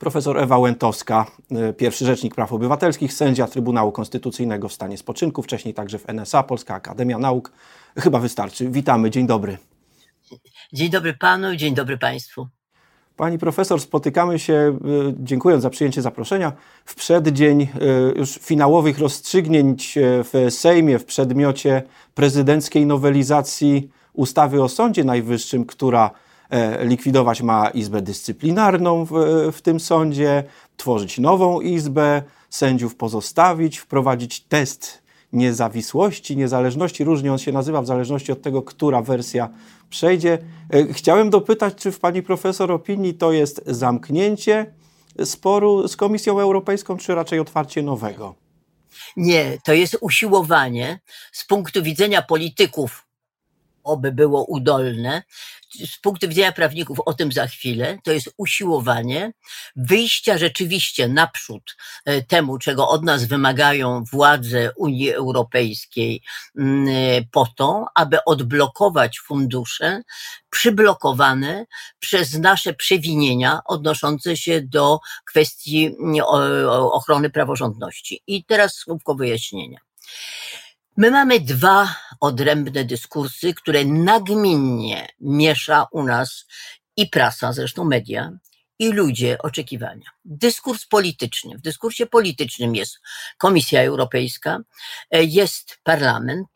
Profesor Ewa Łętowska, y, pierwszy rzecznik praw obywatelskich, sędzia Trybunału Konstytucyjnego w stanie spoczynku, wcześniej także w NSA, Polska Akademia Nauk. Chyba wystarczy. Witamy, dzień dobry. Dzień dobry panu, dzień dobry państwu. Pani profesor, spotykamy się, y, dziękując za przyjęcie zaproszenia, w przeddzień y, już finałowych rozstrzygnięć w Sejmie w przedmiocie prezydenckiej nowelizacji ustawy o Sądzie Najwyższym, która likwidować ma Izbę Dyscyplinarną w, w tym sądzie, tworzyć nową izbę, sędziów pozostawić, wprowadzić test niezawisłości, niezależności. Różnie on się nazywa w zależności od tego, która wersja przejdzie. E, chciałem dopytać, czy w pani profesor opinii to jest zamknięcie sporu z Komisją Europejską, czy raczej otwarcie nowego? Nie, to jest usiłowanie z punktu widzenia polityków oby było udolne. Z punktu widzenia prawników o tym za chwilę, to jest usiłowanie wyjścia rzeczywiście naprzód e, temu, czego od nas wymagają władze Unii Europejskiej, mm, e, po to, aby odblokować fundusze przyblokowane przez nasze przewinienia odnoszące się do kwestii mm, ochrony praworządności. I teraz słówko wyjaśnienia. My mamy dwa odrębne dyskursy, które nagminnie miesza u nas i prasa, zresztą media, i ludzie oczekiwania. Dyskurs polityczny. W dyskursie politycznym jest Komisja Europejska, e, jest parlament,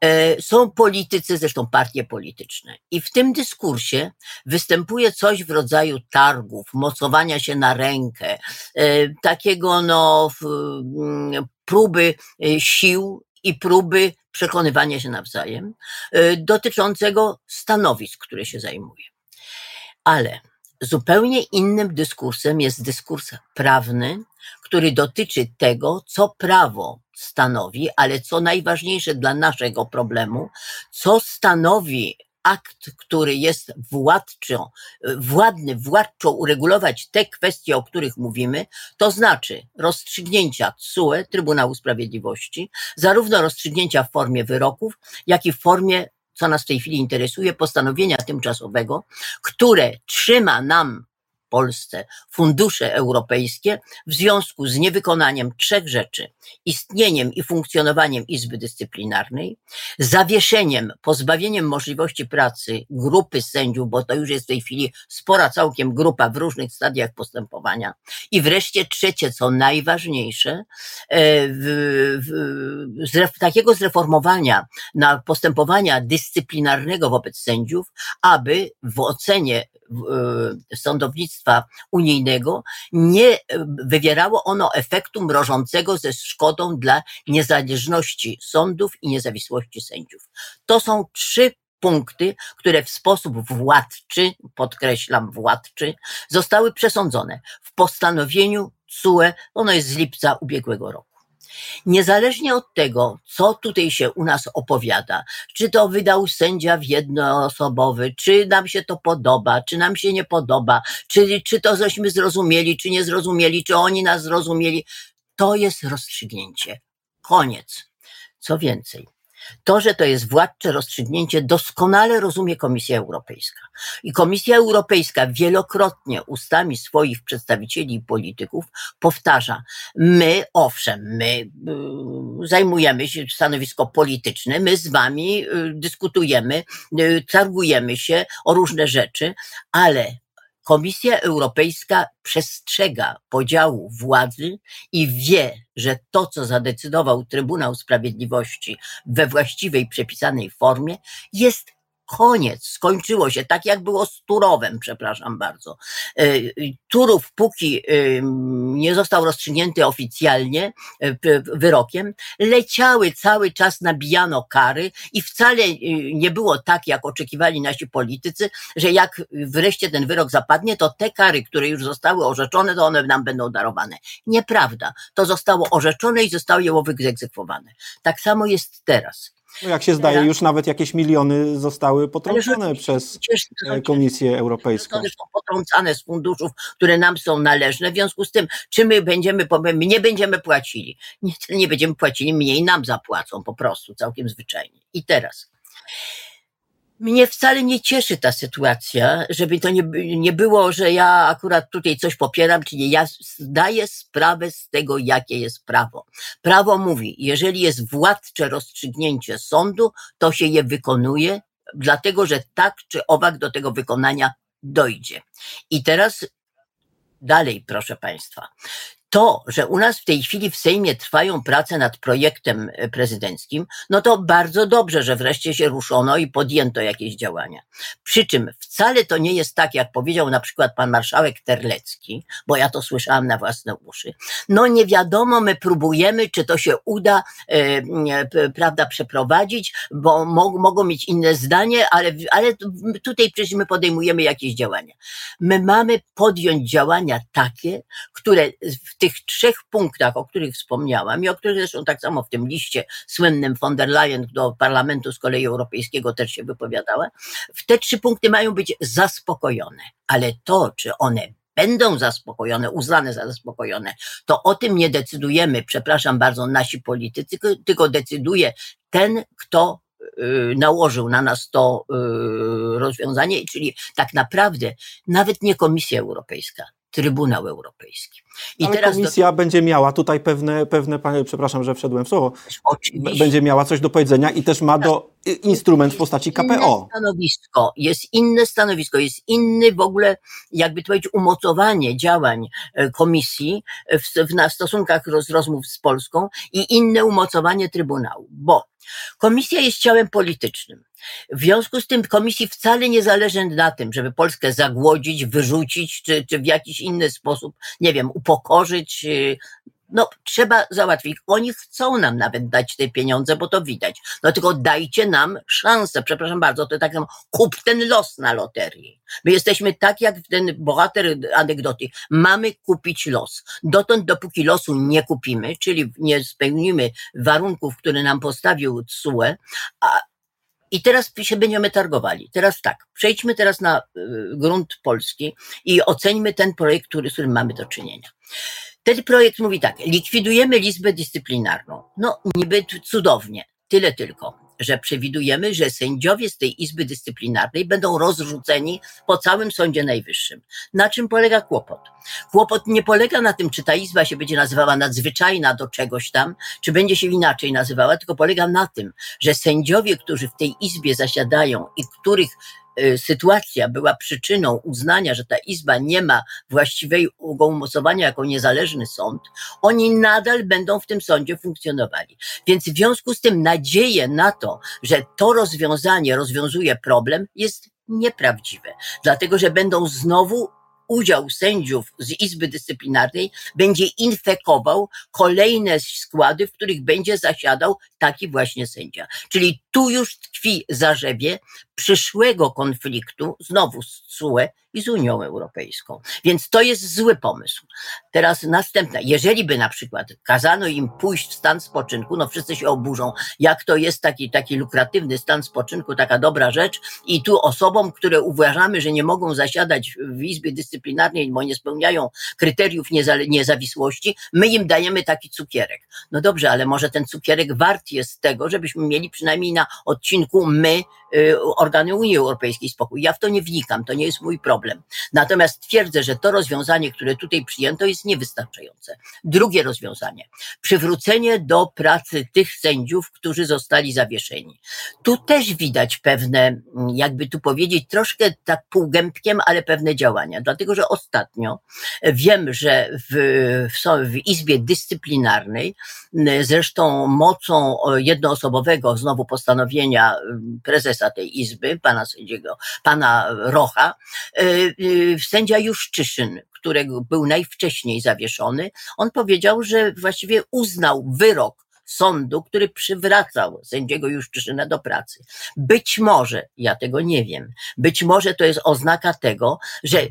e, są politycy, zresztą partie polityczne. I w tym dyskursie występuje coś w rodzaju targów, mocowania się na rękę, e, takiego no, mm, próby sił i próby przekonywania się nawzajem y, dotyczącego stanowisk, które się zajmuje. Ale zupełnie innym dyskursem jest dyskurs prawny, który dotyczy tego, co prawo stanowi, ale co najważniejsze dla naszego problemu, co stanowi akt, który jest władczo, władny, władczo uregulować te kwestie, o których mówimy, to znaczy rozstrzygnięcia TSUE, Trybunału Sprawiedliwości, zarówno rozstrzygnięcia w formie wyroków, jak i w formie co nas w tej chwili interesuje, postanowienia tymczasowego, które trzyma nam Polsce fundusze europejskie w związku z niewykonaniem trzech rzeczy: istnieniem i funkcjonowaniem Izby Dyscyplinarnej, zawieszeniem, pozbawieniem możliwości pracy grupy sędziów, bo to już jest w tej chwili spora całkiem grupa w różnych stadiach postępowania, i wreszcie trzecie, co najważniejsze, e, w, w, takiego zreformowania na postępowania dyscyplinarnego wobec sędziów, aby w ocenie sądownictwa unijnego, nie wywierało ono efektu mrożącego ze szkodą dla niezależności sądów i niezawisłości sędziów. To są trzy punkty, które w sposób władczy, podkreślam władczy, zostały przesądzone w postanowieniu CUE, ono jest z lipca ubiegłego roku. Niezależnie od tego, co tutaj się u nas opowiada, czy to wydał sędzia jednoosobowy, czy nam się to podoba, czy nam się nie podoba, czy, czy to żeśmy zrozumieli, czy nie zrozumieli, czy oni nas zrozumieli, to jest rozstrzygnięcie. Koniec. Co więcej, to, że to jest władcze rozstrzygnięcie, doskonale rozumie Komisja Europejska. I Komisja Europejska wielokrotnie ustami swoich przedstawicieli i polityków powtarza, my, owszem, my y, zajmujemy się stanowisko polityczne, my z wami y, dyskutujemy, y, targujemy się o różne rzeczy, ale Komisja Europejska przestrzega podziału władzy i wie, że to, co zadecydował Trybunał Sprawiedliwości we właściwej, przepisanej formie, jest koniec, skończyło się, tak jak było z Turowem, przepraszam bardzo. E, Turów, póki e, nie został rozstrzygnięty oficjalnie e, wyrokiem, leciały cały czas, nabijano kary i wcale nie było tak, jak oczekiwali nasi politycy, że jak wreszcie ten wyrok zapadnie, to te kary, które już zostały orzeczone, to one nam będą darowane. Nieprawda. To zostało orzeczone i zostało wyegzekwowane. Tak samo jest teraz. No jak się zdaje, już nawet jakieś miliony zostały potrącone przez e, Komisję Europejską. Są potrącane z funduszów, które nam są należne. W związku z tym, czy my będziemy, my nie będziemy płacili. Nie, nie będziemy płacili, mniej nam zapłacą po prostu, całkiem zwyczajnie. I teraz. Mnie wcale nie cieszy ta sytuacja, żeby to nie, nie było, że ja akurat tutaj coś popieram, czy nie. Ja zdaję sprawę z tego, jakie jest prawo. Prawo mówi, jeżeli jest władcze rozstrzygnięcie sądu, to się je wykonuje, dlatego że tak czy owak do tego wykonania dojdzie. I teraz dalej, proszę Państwa to, że u nas w tej chwili w Sejmie trwają prace nad projektem e, prezydenckim, no to bardzo dobrze, że wreszcie się ruszono i podjęto jakieś działania. Przy czym wcale to nie jest tak, jak powiedział na przykład pan marszałek Terlecki, bo ja to słyszałam na własne uszy. No nie wiadomo, my próbujemy, czy to się uda, e, e, prawda, przeprowadzić, bo mo mogą mieć inne zdanie, ale, ale tutaj przecież my podejmujemy jakieś działania. My mamy podjąć działania takie, które w tych trzech punktach, o których wspomniałam i o których zresztą tak samo w tym liście słynnym von der Leyen do Parlamentu z kolei Europejskiego też się wypowiadała, w te trzy punkty mają być zaspokojone. Ale to, czy one będą zaspokojone, uznane za zaspokojone, to o tym nie decydujemy, przepraszam bardzo, nasi politycy, tylko decyduje ten, kto y, nałożył na nas to y, rozwiązanie, czyli tak naprawdę nawet nie Komisja Europejska, Trybunał Europejski. I Ale teraz komisja do... będzie miała tutaj pewne, pewne, panie, przepraszam, że wszedłem w słowo, Oczywiście. będzie miała coś do powiedzenia i też ma do instrument w postaci KPO. Inne stanowisko, jest inne stanowisko, jest inny w ogóle, jakby to powiedzieć, umocowanie działań e, komisji w, w, w stosunkach z rozmów z Polską i inne umocowanie Trybunału, bo komisja jest ciałem politycznym. W związku z tym komisji wcale nie zależy na tym, żeby Polskę zagłodzić, wyrzucić, czy, czy w jakiś inny sposób, nie wiem, upokorzyć. Y, no, trzeba załatwić. Oni chcą nam nawet dać te pieniądze, bo to widać. No tylko dajcie nam szansę. Przepraszam bardzo, to tak kup ten los na loterii. My jesteśmy tak jak ten bohater anegdoty. Mamy kupić los. Dotąd, dopóki losu nie kupimy, czyli nie spełnimy warunków, które nam postawił CUE, a, i teraz się będziemy targowali. Teraz tak, przejdźmy teraz na y, grunt polski i oceńmy ten projekt, który, z którym mamy do czynienia. Ten projekt mówi tak, likwidujemy Izbę Dyscyplinarną. No, niby cudownie, tyle tylko że przewidujemy, że sędziowie z tej Izby Dyscyplinarnej będą rozrzuceni po całym Sądzie Najwyższym. Na czym polega kłopot? Kłopot nie polega na tym, czy ta Izba się będzie nazywała nadzwyczajna do czegoś tam, czy będzie się inaczej nazywała, tylko polega na tym, że sędziowie, którzy w tej Izbie zasiadają i których Y, sytuacja była przyczyną uznania, że ta Izba nie ma właściwego umocowania jako niezależny sąd, oni nadal będą w tym sądzie funkcjonowali. Więc w związku z tym nadzieję na to, że to rozwiązanie rozwiązuje problem jest nieprawdziwe, dlatego że będą znowu udział sędziów z Izby Dyscyplinarnej będzie infekował kolejne składy, w których będzie zasiadał taki właśnie sędzia. Czyli tu już tkwi zarzewie przyszłego konfliktu, znowu z CUE i z Unią Europejską. Więc to jest zły pomysł. Teraz następna. Jeżeli by na przykład kazano im pójść w stan spoczynku, no wszyscy się oburzą, jak to jest taki, taki lukratywny stan spoczynku, taka dobra rzecz i tu osobom, które uważamy, że nie mogą zasiadać w Izbie Dyscyplinarnej, bo nie spełniają kryteriów niezawisłości, my im dajemy taki cukierek. No dobrze, ale może ten cukierek wart jest tego, żebyśmy mieli przynajmniej na odcinku my, y, organy Unii Europejskiej spokój. Ja w to nie wnikam, to nie jest mój problem. Natomiast twierdzę, że to rozwiązanie, które tutaj przyjęto, jest niewystarczające. Drugie rozwiązanie. Przywrócenie do pracy tych sędziów, którzy zostali zawieszeni. Tu też widać pewne, jakby tu powiedzieć, troszkę tak półgębkiem, ale pewne działania. Dlatego, że ostatnio wiem, że w, w, w Izbie Dyscyplinarnej, zresztą mocą jednoosobowego znowu postanowienia prezesa tej Izby, pana sędziego, pana Rocha, y, sędzia Juszczyszyn, którego był najwcześniej zawieszony, on powiedział, że właściwie uznał wyrok sądu, który przywracał sędziego Juszczyszyna do pracy. Być może, ja tego nie wiem, być może to jest oznaka tego, że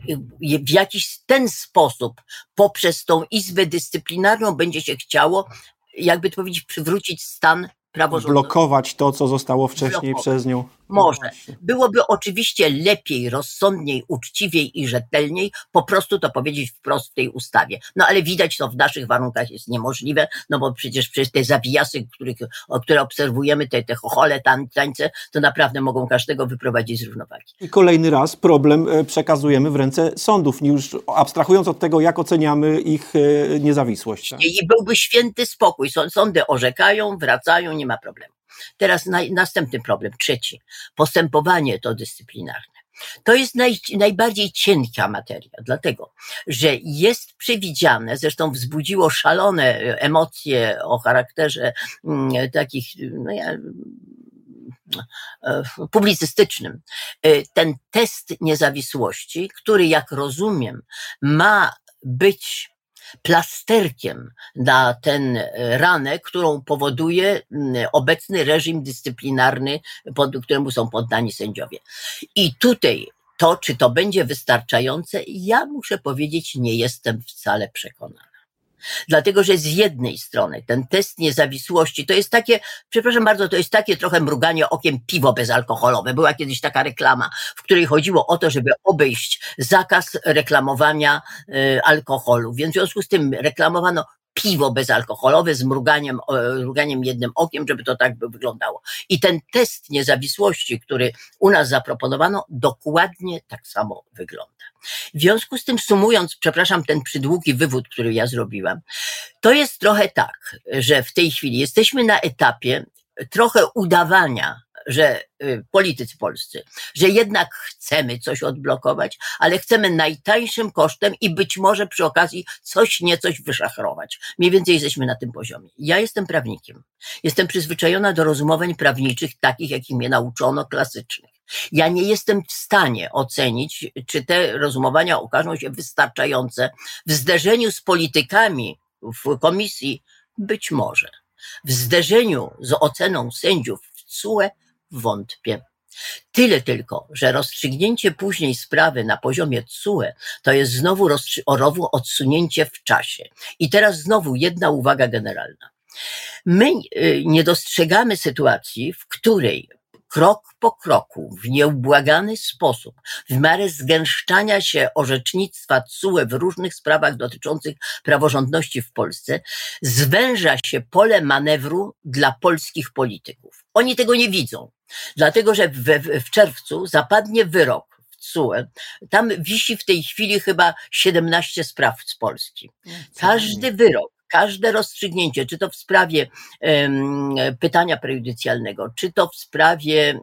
w jakiś ten sposób poprzez tą izbę dyscyplinarną będzie się chciało, jakby to powiedzieć, przywrócić stan praworządności. Blokować to, co zostało wcześniej Blokować. przez nią. Może. Byłoby oczywiście lepiej, rozsądniej, uczciwiej i rzetelniej po prostu to powiedzieć wprost w tej ustawie. No ale widać to w naszych warunkach jest niemożliwe, no bo przecież przez te zawijasy, których, o, które obserwujemy, te, te chochole, tańce, to naprawdę mogą każdego wyprowadzić z równowagi. I kolejny raz problem e, przekazujemy w ręce sądów, już abstrahując od tego, jak oceniamy ich e, niezawisłość. Tak? I byłby święty spokój. Sądy orzekają, wracają, nie ma problemu. Teraz następny problem, trzeci. Postępowanie to dyscyplinarne. To jest naj, najbardziej cienka materia, dlatego, że jest przewidziane, zresztą wzbudziło szalone emocje o charakterze mm, takich, no ja, e, publicystycznym. E, ten test niezawisłości, który, jak rozumiem, ma być plasterkiem na ten e, ranę, którą powoduje obecny reżim dyscyplinarny, pod któremu są poddani sędziowie. I tutaj to, czy to będzie wystarczające, ja muszę powiedzieć, nie jestem wcale przekonana. Dlatego, że z jednej strony ten test niezawisłości to jest takie, przepraszam bardzo, to jest takie trochę mruganie okiem piwo bezalkoholowe. Była kiedyś taka reklama, w której chodziło o to, żeby obejść zakaz reklamowania y, alkoholu. Więc w związku z tym reklamowano piwo bezalkoholowe z mruganiem, mruganiem jednym okiem, żeby to tak wyglądało. I ten test niezawisłości, który u nas zaproponowano, dokładnie tak samo wygląda. W związku z tym, sumując, przepraszam, ten przydługi wywód, który ja zrobiłam, to jest trochę tak, że w tej chwili jesteśmy na etapie trochę udawania że y, politycy polscy, że jednak chcemy coś odblokować, ale chcemy najtańszym kosztem i być może przy okazji coś niecoś wyszachrować. Mniej więcej jesteśmy na tym poziomie. Ja jestem prawnikiem. Jestem przyzwyczajona do rozumowań prawniczych takich, jakich mnie nauczono, klasycznych. Ja nie jestem w stanie ocenić, czy te rozumowania okażą się wystarczające w zderzeniu z politykami w komisji. Być może. W zderzeniu z oceną sędziów w CUE wątpię. Tyle tylko, że rozstrzygnięcie później sprawy na poziomie CUE to jest znowu orowu odsunięcie w czasie. I teraz znowu jedna uwaga generalna. My y, nie dostrzegamy sytuacji, w której krok po kroku, w nieubłagany sposób, w miarę zgęszczania się orzecznictwa CUE w różnych sprawach dotyczących praworządności w Polsce, zwęża się pole manewru dla polskich polityków. Oni tego nie widzą, dlatego że w, w czerwcu zapadnie wyrok w CUE. Tam wisi w tej chwili chyba 17 spraw z Polski. Każdy wyrok każde rozstrzygnięcie, czy to w sprawie pytania prejudycjalnego, czy to w sprawie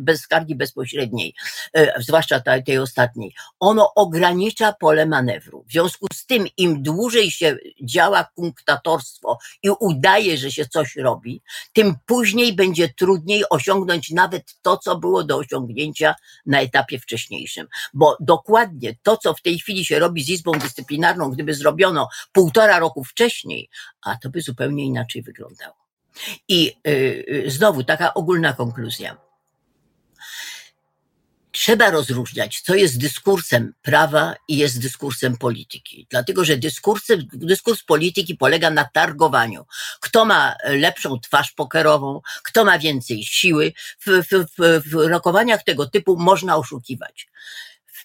bez skargi bezpośredniej, e, zwłaszcza tej ostatniej, ono ogranicza pole manewru. W związku z tym, im dłużej się działa kunktatorstwo i udaje, że się coś robi, tym później będzie trudniej osiągnąć nawet to, co było do osiągnięcia na etapie wcześniejszym. Bo dokładnie to, co w tej chwili się robi z Izbą Dyscyplinarną, gdyby zrobiono półtora roku wcześniej, a to by zupełnie inaczej wyglądało. I yy, znowu taka ogólna konkluzja. Trzeba rozróżniać, co jest dyskursem prawa i jest dyskursem polityki. Dlatego, że dyskursem, dyskurs polityki polega na targowaniu. Kto ma lepszą twarz pokerową, kto ma więcej siły. W, w, w, w rokowaniach tego typu można oszukiwać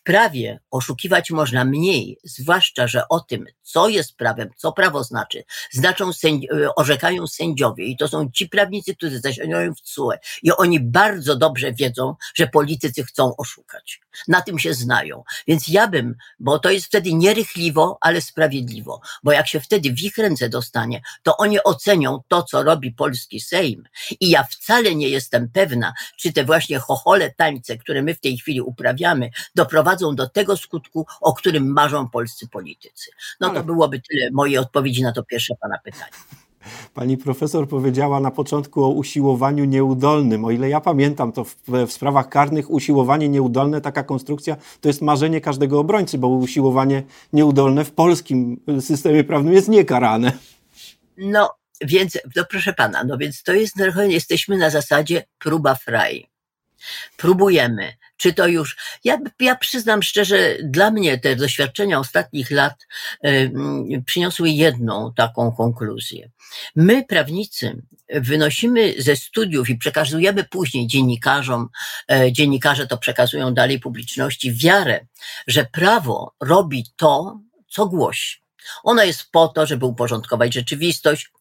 prawie oszukiwać można mniej, zwłaszcza, że o tym, co jest prawem, co prawo znaczy, znaczą sędzi e, orzekają sędziowie i to są ci prawnicy, którzy zasiadają w CUE i oni bardzo dobrze wiedzą, że politycy chcą oszukać. Na tym się znają. Więc ja bym, bo to jest wtedy nierychliwo, ale sprawiedliwo, bo jak się wtedy w ich ręce dostanie, to oni ocenią to, co robi polski Sejm i ja wcale nie jestem pewna, czy te właśnie chochole tańce, które my w tej chwili uprawiamy, doprowadzą doprowadzą do tego skutku, o którym marzą polscy politycy. No to byłoby tyle mojej odpowiedzi na to pierwsze pana pytanie. Pani profesor powiedziała na początku o usiłowaniu nieudolnym. O ile ja pamiętam, to w, w, sprawach karnych usiłowanie nieudolne, taka konstrukcja, to jest marzenie każdego obrońcy, bo usiłowanie nieudolne w polskim systemie prawnym jest niekarane. No, więc, no proszę pana, no więc to jest, jesteśmy na zasadzie próba fraj. Próbujemy czy to już. Ja, ja przyznam szczerze, dla mnie te doświadczenia ostatnich lat y, przyniosły jedną taką konkluzję. My, prawnicy, wynosimy ze studiów i przekazujemy później dziennikarzom, y, dziennikarze to przekazują dalej publiczności, wiarę, że prawo robi to, co głosi. Ono jest po to, żeby uporządkować rzeczywistość,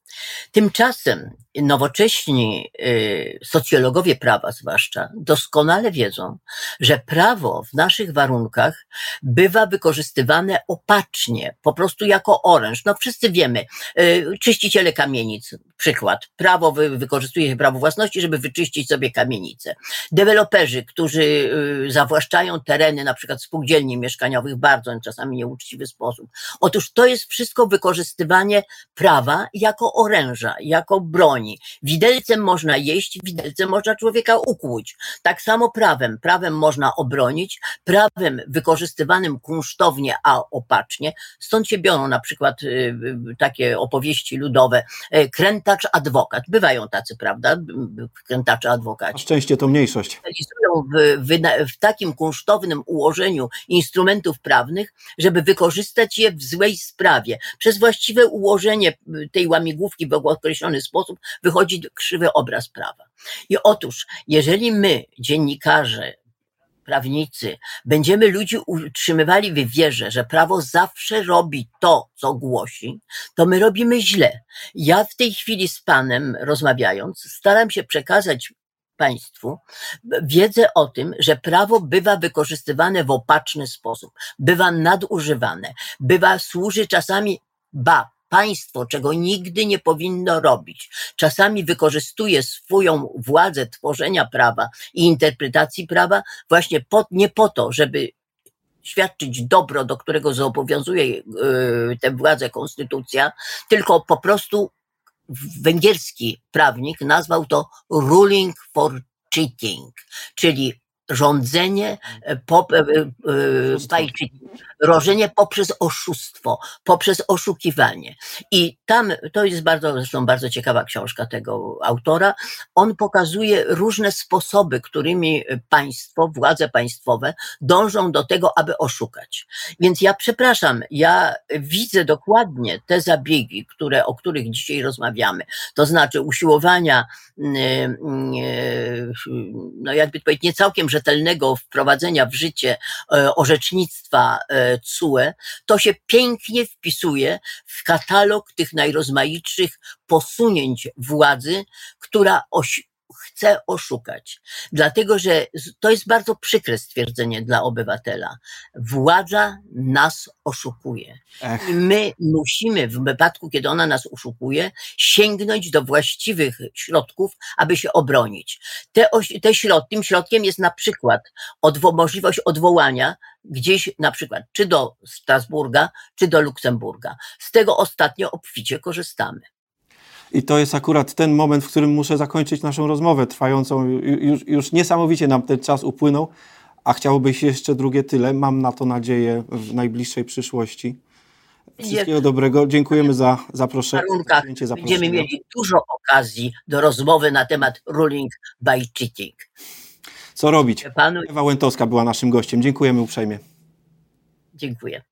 Tymczasem nowocześni y, socjologowie prawa, zwłaszcza, doskonale wiedzą, że prawo w naszych warunkach bywa wykorzystywane opacznie, po prostu jako oręż. No wszyscy wiemy, y, czyściciele kamienic, przykład. Prawo wykorzystuje się prawo własności, żeby wyczyścić sobie kamienice. Deweloperzy, którzy y, zawłaszczają tereny, na przykład spółdzielni mieszkaniowych, w bardzo czasami nieuczciwy sposób. Otóż to jest wszystko wykorzystywanie prawa jako oręża, jako broni. Widelcem można jeść, widelcem można człowieka ukłuć. Tak samo prawem. Prawem można obronić, prawem wykorzystywanym kunsztownie, a opacznie. Stąd się biorą na przykład y, y, takie opowieści ludowe. E, krętacz adwokat. Bywają tacy, prawda? Krętacze adwokaci. Na szczęście to mniejszość. W, w, w takim kunsztownym ułożeniu instrumentów prawnych, żeby wykorzystać je w złej sprawie. Przez właściwe ułożenie tej łamigłówki w określony sposób wychodzi krzywy obraz prawa. I otóż, jeżeli my, dziennikarze, prawnicy, będziemy ludzi utrzymywali w wierze, że prawo zawsze robi to, co głosi, to my robimy źle. Ja w tej chwili z Panem rozmawiając, staram się przekazać Państwu wiedzę o tym, że prawo bywa wykorzystywane w opaczny sposób, bywa nadużywane, bywa służy czasami, ba, państwo, czego nigdy nie powinno robić. Czasami wykorzystuje swoją władzę tworzenia prawa i interpretacji prawa właśnie po, nie po to, żeby świadczyć dobro, do którego zobowiązuje yy, tę władzę konstytucja, tylko po prostu węgierski prawnik nazwał to ruling for cheating, czyli rządzenie, e, po, e, e, rożenie poprzez oszustwo, poprzez oszukiwanie. I tam, to jest bardzo, zresztą bardzo ciekawa książka tego autora, on pokazuje różne sposoby, którymi państwo, władze państwowe dążą do tego, aby oszukać. Więc ja przepraszam, ja widzę dokładnie te zabiegi, które, o których dzisiaj rozmawiamy, to znaczy usiłowania, no jakby powiedzieć, nie całkiem rzetelnego wprowadzenia w życie e, orzecznictwa e, CUE, to się pięknie wpisuje w katalog tych najrozmaitszych posunięć władzy, która oś chce oszukać. Dlatego, że to jest bardzo przykre stwierdzenie dla obywatela. Władza nas oszukuje. I my musimy w wypadku, kiedy ona nas oszukuje, sięgnąć do właściwych środków, aby się obronić. Te, te środ, tym środkiem jest na przykład odwo możliwość odwołania gdzieś na przykład czy do Strasburga, czy do Luksemburga. Z tego ostatnio obficie korzystamy. I to jest akurat ten moment, w którym muszę zakończyć naszą rozmowę trwającą. Już, już niesamowicie nam ten czas upłynął, a chciałbyś jeszcze drugie tyle. Mam na to nadzieję w najbliższej przyszłości. Wszystkiego dobrego. Dziękujemy za zaproszenie. Będziemy mieli dużo okazji do rozmowy na temat ruling by cheating. Co robić? Panu... Ewa Łętowska była naszym gościem. Dziękujemy uprzejmie. Dziękuję.